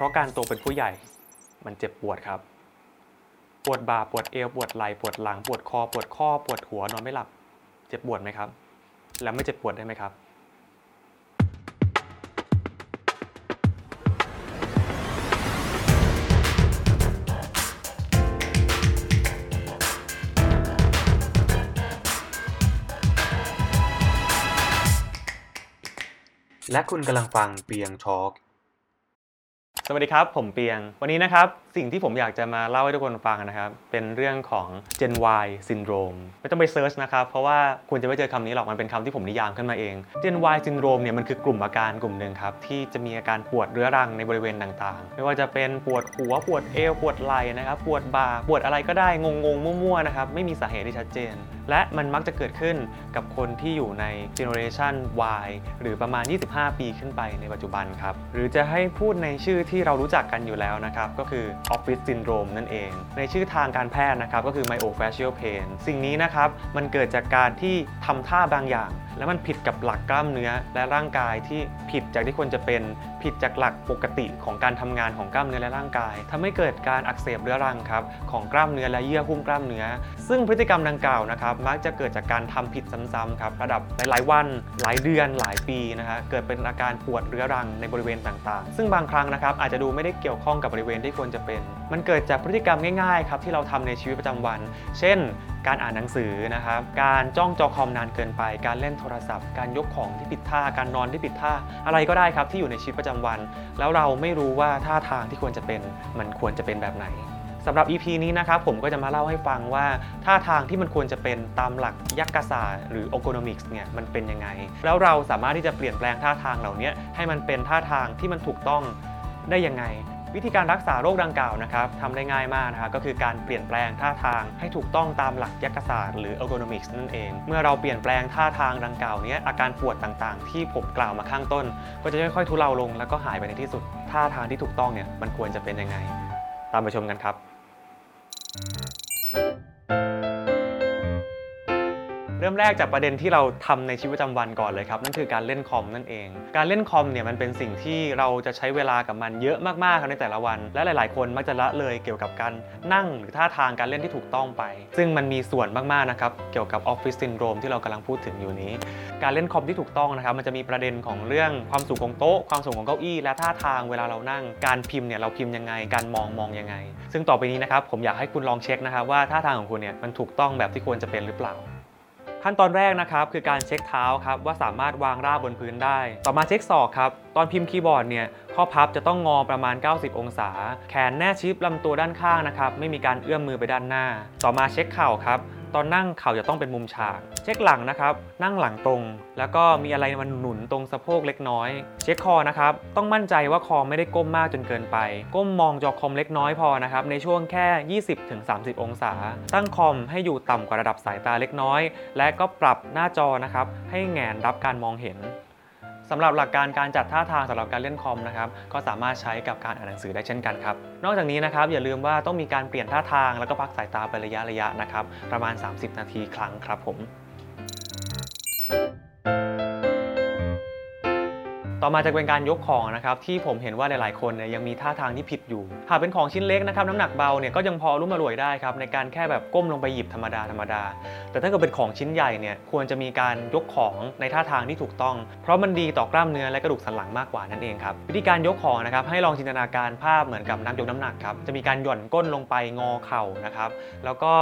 ราะการโตเป็นผู้ใหญ่มันเจ็บปวดครับ ปวดบ่าปวดเอวปวดไหล่ปวดหลัง ปวดคอ ปวดข้อ ปวดหัวนอนไม่หลับ เจ็บปวดไหมครับ แล้วไม่เจ็บปวดได้ไหมครับ และคุณกำลังฟังเปียงทอล์ก สวัสดีครับ ผมเปียง วันนี้นะครับ สิ่งที่ผมอยากจะมาเล่าให้ทุกคนฟังนะครับ เป็นเรื่องของ Gen Y Syndrome ไม่ต้องไปเซิร์ชนะครับ เพราะว่าคุณจะไม่เจอคำนี้หรอก มันเป็นคำที่ผมนิยามขึ้นมาเอง Gen Y Syndrome เนี่ยมันคือกลุ่มอาการกลุ่มหนึ่งครับ ที่จะมีอาการปวดเรื้อรังในบริเวณต่างๆ ไม่ว่าจะเป็นปวดหัว ปวดเอว ปวดไหล่นะครับ ปวดบ่า ปวดอะไรก็ได้ งงๆ มั่วๆ นะครับ ไม่มีสาเหตุที่ชัดเจน และมันมักจะเกิดขึ้นกับคนที่อยู่ใน Generation Y หรือประมาณ 25 ปีขึ้นไปในปัจจุบันครับ หรือจะให้พูดในชื่อที่ที่เรารู้จักกันอยู่แล้วนะครับ ก็คือออฟฟิศซินโดรมนั่นเอง ในชื่อทางการแพทย์นะครับ ก็คือ Myofascial Pain สิ่งนี้นะครับ มันเกิดจากการที่ทำท่าบางอย่าง แล้วมันผิดกับหลักกล้ามเนื้อและร่างกายที่ผิดจากที่ควรจะเป็นผิดจากหลักปกติของการทำงานของกล้ามเนื้อและร่างกายทำให้เกิดการอักเสบเรื้อรังครับของกล้ามเนื้อและเยื่อหุ้มกล้ามเนื้อ ซึ่งพฤติกรรมดังกล่าวนะครับมักจะเกิดจากการทำผิดซ้ำๆครับระดับหลายๆวัน หลายเดือนหลายปีนะฮะเกิดเป็นอาการปวดเรื้อรังในบริเวณต่างๆ ซึ่งบางครั้งนะครับอาจจะดูไม่ได้เกี่ยวข้องกับบริเวณที่ควรจะเป็น มันเกิดจากพฤติกรรมง่ายๆครับที่เราทำในชีวิตประจำวัน เช่น การอ่านหนังสือนะครับ การจ้องจอคอมนานเกินไป การเล่นโทรศัพท์ การยกของที่ผิดท่า การนอนที่ผิดท่า อะไรก็ได้ครับที่อยู่ในชีวิตประจำวัน แล้วเราไม่รู้ว่าท่าทางที่ควรจะเป็นมันควรจะเป็นแบบไหนสำหรับ EP นี้นะครับผมก็จะมาเล่าให้ฟังว่าท่าทางที่มันควรจะเป็นตามหลักยักษศาสตร์หรือ ergonomics เนี่ยมันเป็นยังไง แล้วเราสามารถที่จะเปลี่ยนแปลงท่าทางเหล่านี้ให้มันเป็นท่าทางที่มันถูกต้องได้ยังไง วิธีการรักษาโรคดังกล่าวนะครับทำได้ง่ายมากนะครับก็คือการเปลี่ยนแปลงท่าทางให้ถูกต้องตามหลักยักษศาสตร์หรือ ergonomics นั่นเอง เมื่อเราเปลี่ยนแปลงท่าทางดังกล่าวนี้อาการปวดต่างๆ ที่ผมกล่าวมาข้างต้น ก็จะค่อยๆทุเลาลงแล้วก็หายไปในที่สุด ท่าทางที่ถูกต้องเนี่ยมันควรจะเป็นยังไง ตามไปชมกันครับ เริ่มแรกจากประเด็นที่เราทำในชีวิตประจำวันก่อนเลยครับนั่นคือการเล่นคอมนั่นเอง การเล่นคอมเนี่ยมันเป็นสิ่งที่เราจะใช้เวลากับมันเยอะมากๆครับในแต่ละวัน และหลาย ๆ คนมักจะละเลยเกี่ยวกับการนั่งหรือท่าทางการเล่นที่ถูกต้องไป ซึ่งมันมีส่วนมากๆนะครับเกี่ยวกับออฟฟิศซินโดรมที่เรากำลังพูดถึงอยู่นี้ การเล่นคอมที่ถูกต้องนะครับมันจะมีประเด็นของเรื่องความสูงของโต๊ะความสูงของเก้าอี้และท่าทางเวลาเรานั่ง การพิมพ์เนี่ยเราพิมพ์ยังไง การมองมองยังไง ซึ่งต่อไปนี้นะครับผมอยากให้คุณลองเช็คนะครับว่าท่าทางของคุณเนี่ยมันถูกต้องแบบที่ควรจะเป็นหรือเปล่า ขั้นตอนแรกนะครับคือการเช็คเท้าครับว่าสามารถวางราบบนพื้นได้ ต่อมาเช็คศอกครับตอนพิมพ์คีย์บอร์ดเนี่ยข้อพับจะต้องงอประมาณ 90 องศา แขนแนบชิดลำตัวด้านข้างนะครับไม่มีการเอื้อมมือไปด้านหน้า ต่อมาเช็คเข่าครับ ตอนนั่งเข่าจะต้องเป็นมุมฉาก เช็คหลังนะครับ นั่งหลังตรง แล้วก็มีอะไรมันหนุนตรงสะโพกเล็กน้อย เช็คคอนะครับ ต้องมั่นใจว่าคอไม่ได้ก้มมากจนเกินไป ก้มมองจอคอมเล็กน้อยพอนะครับ ในช่วงแค่ 20-30 องศา ตั้งคอมให้อยู่ต่ำกว่าระดับสายตาเล็กน้อย และก็ปรับหน้าจอนะครับ ให้แงนรับการมองเห็น สำหรับหลักการการจัดท่าทางสำหรับการเล่นคอมนะครับก็สามารถใช้กับการอ่านหนังสือได้เช่นกันครับนอกจากนี้นะครับอย่าลืมว่าต้องมีการเปลี่ยนท่าทางแล้วก็พักสายตาเป็นระยะระยะๆนะครับประมาณ 30 นาทีครั้งครับผม ต่อมาจะเป็นการยกของนะครับที่ผมเห็นว่าหลายๆคนเนี่ยยังมีท่าทางที่ผิดอยู่ หากเป็นของชิ้นเล็กนะครับน้ำหนักเบาเนี่ยก็ยังพอรุ่มมารวยได้ครับในการแค่แบบก้มลงไปหยิบธรรมดาธรรมดา แต่ถ้าเกิดเป็นของชิ้นใหญ่เนี่ยควรจะมีการยกของในท่าทางที่ถูกต้อง เพราะมันดีต่อกล้ามเนื้อและกระดูกสันหลังมากกว่านั่นเองครับวิธีการยกของนะครับให้ลองจินตนาการภาพเหมือนกับนักยกน้ำหนักครับจะมีการหย่อนก้นลงไปงอเข่านะครับแล้วก็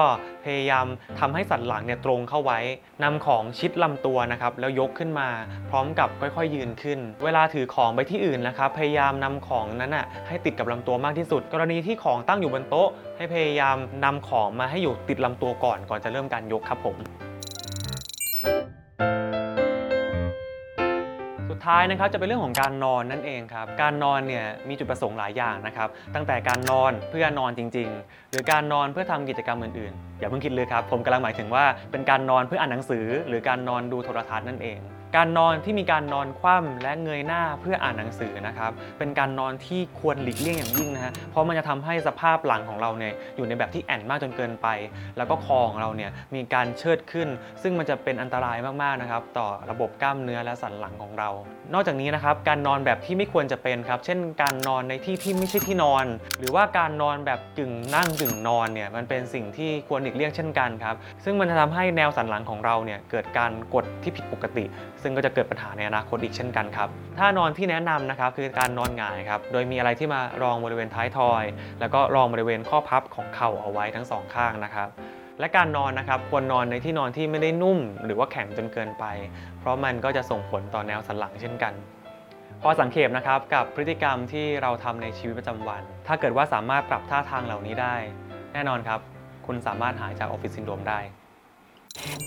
พยายามทำให้สันหลังเนี่ยตรงเข้าไว้นำของชิดลำตัวนะครับแล้วยกขึ้นมา พร้อมกับค่อย ๆ ยืนขึ้นเวลาถือของไปที่อื่นนะครับ พยายามนำของนั้นน่ะให้ติดกับลำตัวมากที่สุด กรณีที่ของตั้งอยู่บนโต๊ะ ให้พยายามนำของมาให้อยู่ติดลำตัวก่อนก่อนจะเริ่มการยกครับผม สุดท้ายนะครับจะเป็นเรื่องของการนอนนั่นเองครับ การนอนเนี่ยมีจุดประสงค์หลายอย่างนะครับ ตั้งแต่การนอนเพื่อนอนจริง ๆ หรือการนอนเพื่อทำกิจกรรมอื่นๆ อย่าเพิ่งคิดเลยครับ ผมกำลังหมายถึงว่าเป็นการนอนเพื่ออ่านหนังสือ หรือการนอนดูโทรทัศน์นั่นเองการนอนที่มีการนอนคว่ำและเงยหน้าเพื่ออ่านหนังสือนะครับ เป็นการนอนที่ควรหลีกเลี่ยงอย่างยิ่งนะฮะ เพราะมันจะทำให้สภาพหลังของเราเนี่ยอยู่ในแบบที่แอนมากจนเกินไป แล้วก็คอของเราเนี่ยมีการเชิดขึ้น ซึ่งมันจะเป็นอันตรายมากๆนะครับต่อระบบกล้ามเนื้อและสันหลังของเรา นอกจากนี้นะครับการนอนแบบที่ไม่ควรจะเป็นครับ เช่น การนอนในที่ที่ไม่ใช่ที่นอน หรือว่าการนอนแบบกึ่งนั่งกึ่งนอนเนี่ยมันเป็นสิ่งที่ควรหลีกเลี่ยงเช่นกันครับ ซึ่งมันจะทำให้แนวสันหลังของเราเนี่ยเกิดการกดที่ผิดปกติซึ่งก็จะเกิดปัญหาในอนาคตอีกเช่นกันครับท่านอนที่แนะนำนะครับคือการนอนหงายครับโดยมีอะไรที่มารองบริเวณท้ายทอย แล้วก็รองบริเวณข้อพับของเข่าเอาไว้ทั้งสองข้างนะครับและการนอนนะครับควรนอนในที่นอนที่ไม่ได้นุ่ม หรือว่าแข็งจนเกินไป เพราะมันก็จะส่งผลต่อแนวสันหลังเช่นกัน พอสังเกตนะครับกับพฤติกรรมที่เราทำในชีวิตประจำวัน ถ้าเกิดว่าสามารถปรับท่าทางเหล่านี้ได้ แน่นอนครับ คุณสามารถหายจากออฟฟิศซินโดรมได้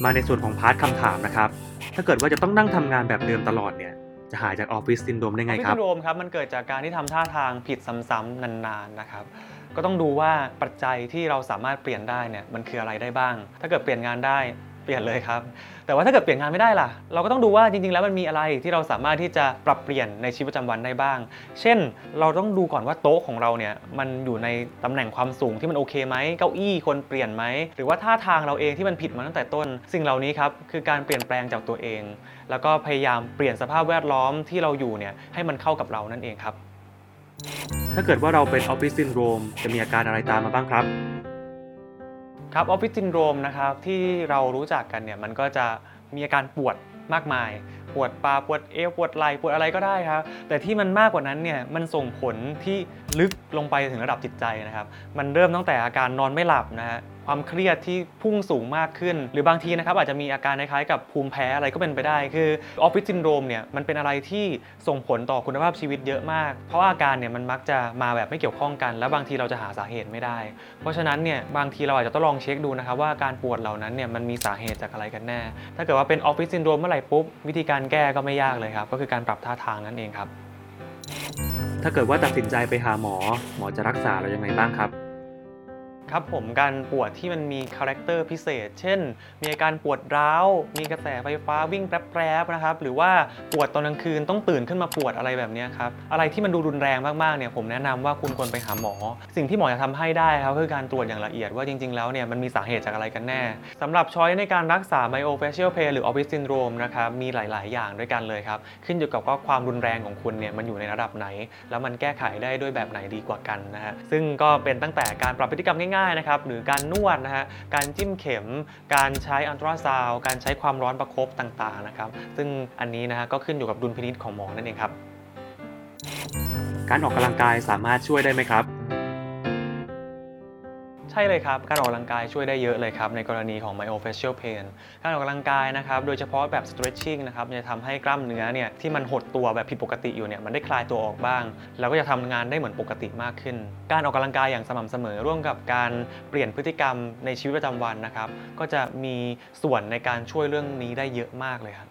มาในส่วนของ part คำถามนะครับ ถ้าเกิดว่าจะต้องนั่งทำงานแบบเดิมตลอดเนี่ย จะหายจากออฟฟิศซินโดรมได้ไงครับ ออฟฟิศซินโดรมครับมันเกิดจากการที่ทำท่าทางผิดซ้ำๆนานๆนะครับ ก็ต้องดูว่าปัจจัยที่เราสามารถเปลี่ยนได้เนี่ยมันคืออะไรได้บ้าง ถ้าเกิดเปลี่ยนงานได้ เปลี่ยนเลยครับ แต่ว่าถ้าเกิดเปลี่ยนงานไม่ได้ล่ะ เราก็ต้องดูว่าจริงๆ แล้วมันมีอะไรที่เราสามารถที่จะปรับเปลี่ยนในชีวิตประจำวันได้บ้าง เช่น เราต้องดูก่อนว่าโต๊ะของเราเนี่ยมันอยู่ในตำแหน่งความสูงที่มันโอเคไหมเก้าอี้ควรเปลี่ยนไหม หรือว่าท่าทางเราเองที่มันผิดมาตั้งแต่ต้น สิ่งเหล่านี้ครับคือการเปลี่ยนแปลงจากตัวเอง แล้วก็พยายามเปลี่ยนสภาพแวดล้อมที่เราอยู่เนี่ยให้มันเข้ากับเรานั่นเองครับ ถ้าเกิดว่าเราเป็นออฟฟิศซินโดรมจะมีอาการอะไรตามมาบ้างครับ ครับออฟฟิศซินโดรมนะครับที่เรารู้จักกันเนี่ยมันก็จะมีอาการปวดมากมาย ปวดบ่าปวดเอวปวดไหล่ปวดอะไรก็ได้ครับ แต่ที่มันมากกว่านั้นเนี่ยมันส่งผลที่ลึกลงไปถึงระดับจิตใจนะครับ มันเริ่มตั้งแต่อาการนอนไม่หลับนะฮะความเครียดที่พุ่งสูงมากขึ้น หรือบางทีนะครับอาจจะมีอาการคล้ายๆกับภูมิแพ้อะไรก็เป็นไปได้ คือออฟฟิศซินโดรมเนี่ยมันเป็นอะไรที่ส่งผลต่อคุณภาพชีวิตเยอะมาก เพราะอาการเนี่ยมันมักจะมาแบบไม่เกี่ยวข้องกัน แล้วบางทีเราจะหาสาเหตุไม่ได้ เพราะฉะนั้นเนี่ยบางทีเราอาจจะต้องลองเช็คดูนะครับว่าการปวดเหล่านั้นเนี่ยมันมีสาเหตุจากอะไรกันแน่ ถ้าเกิดว่าเป็นออฟฟิศซินโดรมเมื่อไหร่ปุ๊บวิธีการแก้ก็ไม่ยากเลยครับก็คือการปรับท่าทางนั่นเองครับถ้าเกิดว่าตัดสินใจไปหาหมอ หมอจะรักษาเรายังไงบ้างครับ ครับผมการปวดที่มันมี character พิเศษ เช่น มีอาการปวดร้าว มีกระแสไฟฟ้าวิ่งแปล๊บๆนะครับ หรือว่าปวดตอนกลางคืนต้องตื่นขึ้นมาปวดอะไรแบบนี้ครับ อะไรที่มันดูรุนแรงมากๆเนี่ยผมแนะนำว่าคุณควรไปหาหมอ สิ่งที่หมอจะทำให้ได้ครับคือการตรวจอย่างละเอียดว่าจริงๆ แล้วเนี่ยมันมีสาเหตุจากอะไรกันแน่สำหรับช้อยในการรักษา myofascial pain หรือ office syndrome นะครับมีหลาย ๆ อย่างด้วยกันเลยครับขึ้นอยู่กับว่าความรุนแรงของคุณเนี่ยมันอยู่ในระดับไหน แล้วมันแก้ไขได้ด้วยแบบไหนดีกว่ากันนะฮะซึ่งก็เป็นตั้งแต่การปรับพฤติกรรมง่ายๆนะครับหรือการนวดนะฮะการจิ้มเข็ม การใช้อัลตราซาวด์การใช้ความร้อนประคบต่างๆนะครับซึ่งอันนี้นะฮะก็ขึ้นอยู่กับดุลพินิจของหมอนั่นเองครับ การออกกำลังกายสามารถช่วยได้ไหมครับ ใช่เลยครับ การออกกำลังกายช่วยได้เยอะเลยครับ ในกรณีของ myofascial pain การออกกำลังกายนะครับ โดยเฉพาะแบบ stretching นะครับจะทำให้กล้ามเนื้อเนี่ยที่มันหดตัวแบบผิดปกติอยู่เนี่ยมันได้คลายตัวออกบ้าง แล้วก็จะทำงานได้เหมือนปกติมากขึ้น การออกกำลังกายอย่างสม่ำเสมอ ร่วมกับการเปลี่ยนพฤติกรรมในชีวิตประจำวันนะครับ ก็จะมีส่วนในการช่วยเรื่องนี้ได้เยอะมากเลยครับ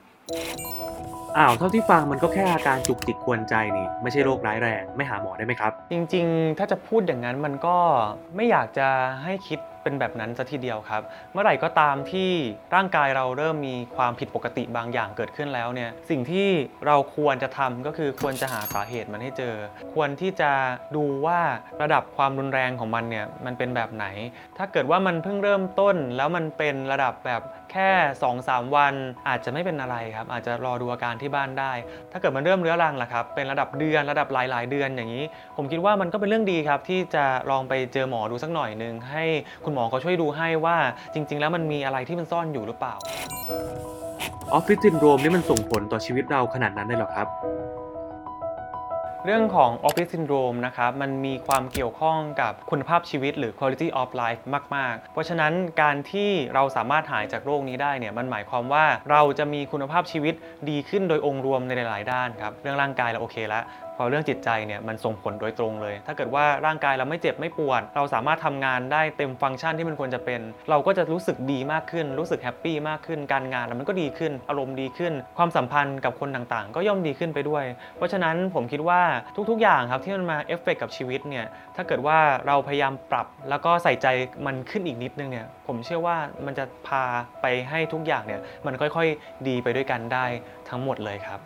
อ้าวเท่าที่ฟังมันก็แค่อาการจุกจิกกวนใจนี่ ไม่ใช่โรคร้ายแรง ไม่หาหมอได้ไหมครับ จริงๆ ถ้าจะพูดอย่างนั้นมันก็ไม่อยากจะให้คิดเป็นแบบนั้นซะทีเดียวครับ เมื่อไหร่ก็ตามที่ร่างกายเราเริ่มมีความผิดปกติบางอย่างเกิดขึ้นแล้วเนี่ยสิ่งที่เราควรจะทำก็คือควรจะหาสาเหตุมันให้เจอ ควรที่จะดูว่าระดับความรุนแรงของมันเนี่ยมันเป็นแบบไหน ถ้าเกิดว่ามันเพิ่งเริ่มต้นแล้วมันเป็นระดับแบบ แค่ 2-3 วันอาจจะไม่เป็นอะไรครับ อาจจะรอดูอาการที่บ้านได้ ถ้าเกิดมันเริ่มเรื้อรังล่ะครับ เป็นระดับเดือนระดับหลาย ๆ เดือนอย่างนี้ ผมคิดว่ามันก็เป็นเรื่องดีครับ ที่จะลองไปเจอหมอดูสักหน่อยนึง ให้คุณหมอเขาช่วยดูให้ว่าจริง ๆ แล้วมันมีอะไรที่มันซ่อนอยู่หรือเปล่าออฟฟิศซินโดรมนี่มันส่งผลต่อชีวิตเราขนาดนั้นเลยเหรอครับ เรื่องของ Office Syndrome นะครับมันมีความเกี่ยวข้องกับคุณภาพชีวิตหรือ quality of life มาก ๆ เพราะฉะนั้นการที่เราสามารถหายจากโรคนี้ได้เนี่ยมันหมายความว่าเราจะมีคุณภาพชีวิตดีขึ้นโดยองค์รวมในหลาย ๆ ด้านครับ เรื่องร่างกายเราโอเคแล้วพราะเรื่องจิตใจเนี่ยมันส่งผลโดยตรงเลย ถ้าเกิดว่าร่างกายเราไม่เจ็บไม่ปวด เราสามารถทำงานได้เต็มฟังก์ชันที่มันควรจะเป็น เราก็จะรู้สึกดีมากขึ้น รู้สึกแฮปปี้มากขึ้น การงานเรามันก็ดีขึ้น อารมณ์ดีขึ้น ความสัมพันธ์กับคนต่างๆ ก็ย่อมดีขึ้นไปด้วย เพราะฉะนั้นผมคิดว่าทุกๆ อย่างครับที่มันมาเอฟเฟกกับชีวิตเนี่ย ถ้าเกิดว่าเราพยายามปรับ แล้วก็ใส่ใจมันขึ้นอีกนิดนึงเนี่ย ผมเชื่อว่ามันจะพาไปให้ทุกอย่างเนี่ยมันค่อยๆ ดีไปด้วยกันได้ทั้งหมดเลยครับ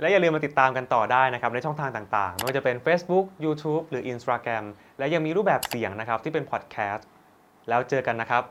และอย่าลืมมาติดตามกันต่อได้นะครับในช่องทางต่างๆ ไม่ว่าจะเป็น Facebook YouTube หรือ Instagram และยังมีรูปแบบเสียงนะครับที่เป็นพอดแคสต์แล้วเจอกันนะครับ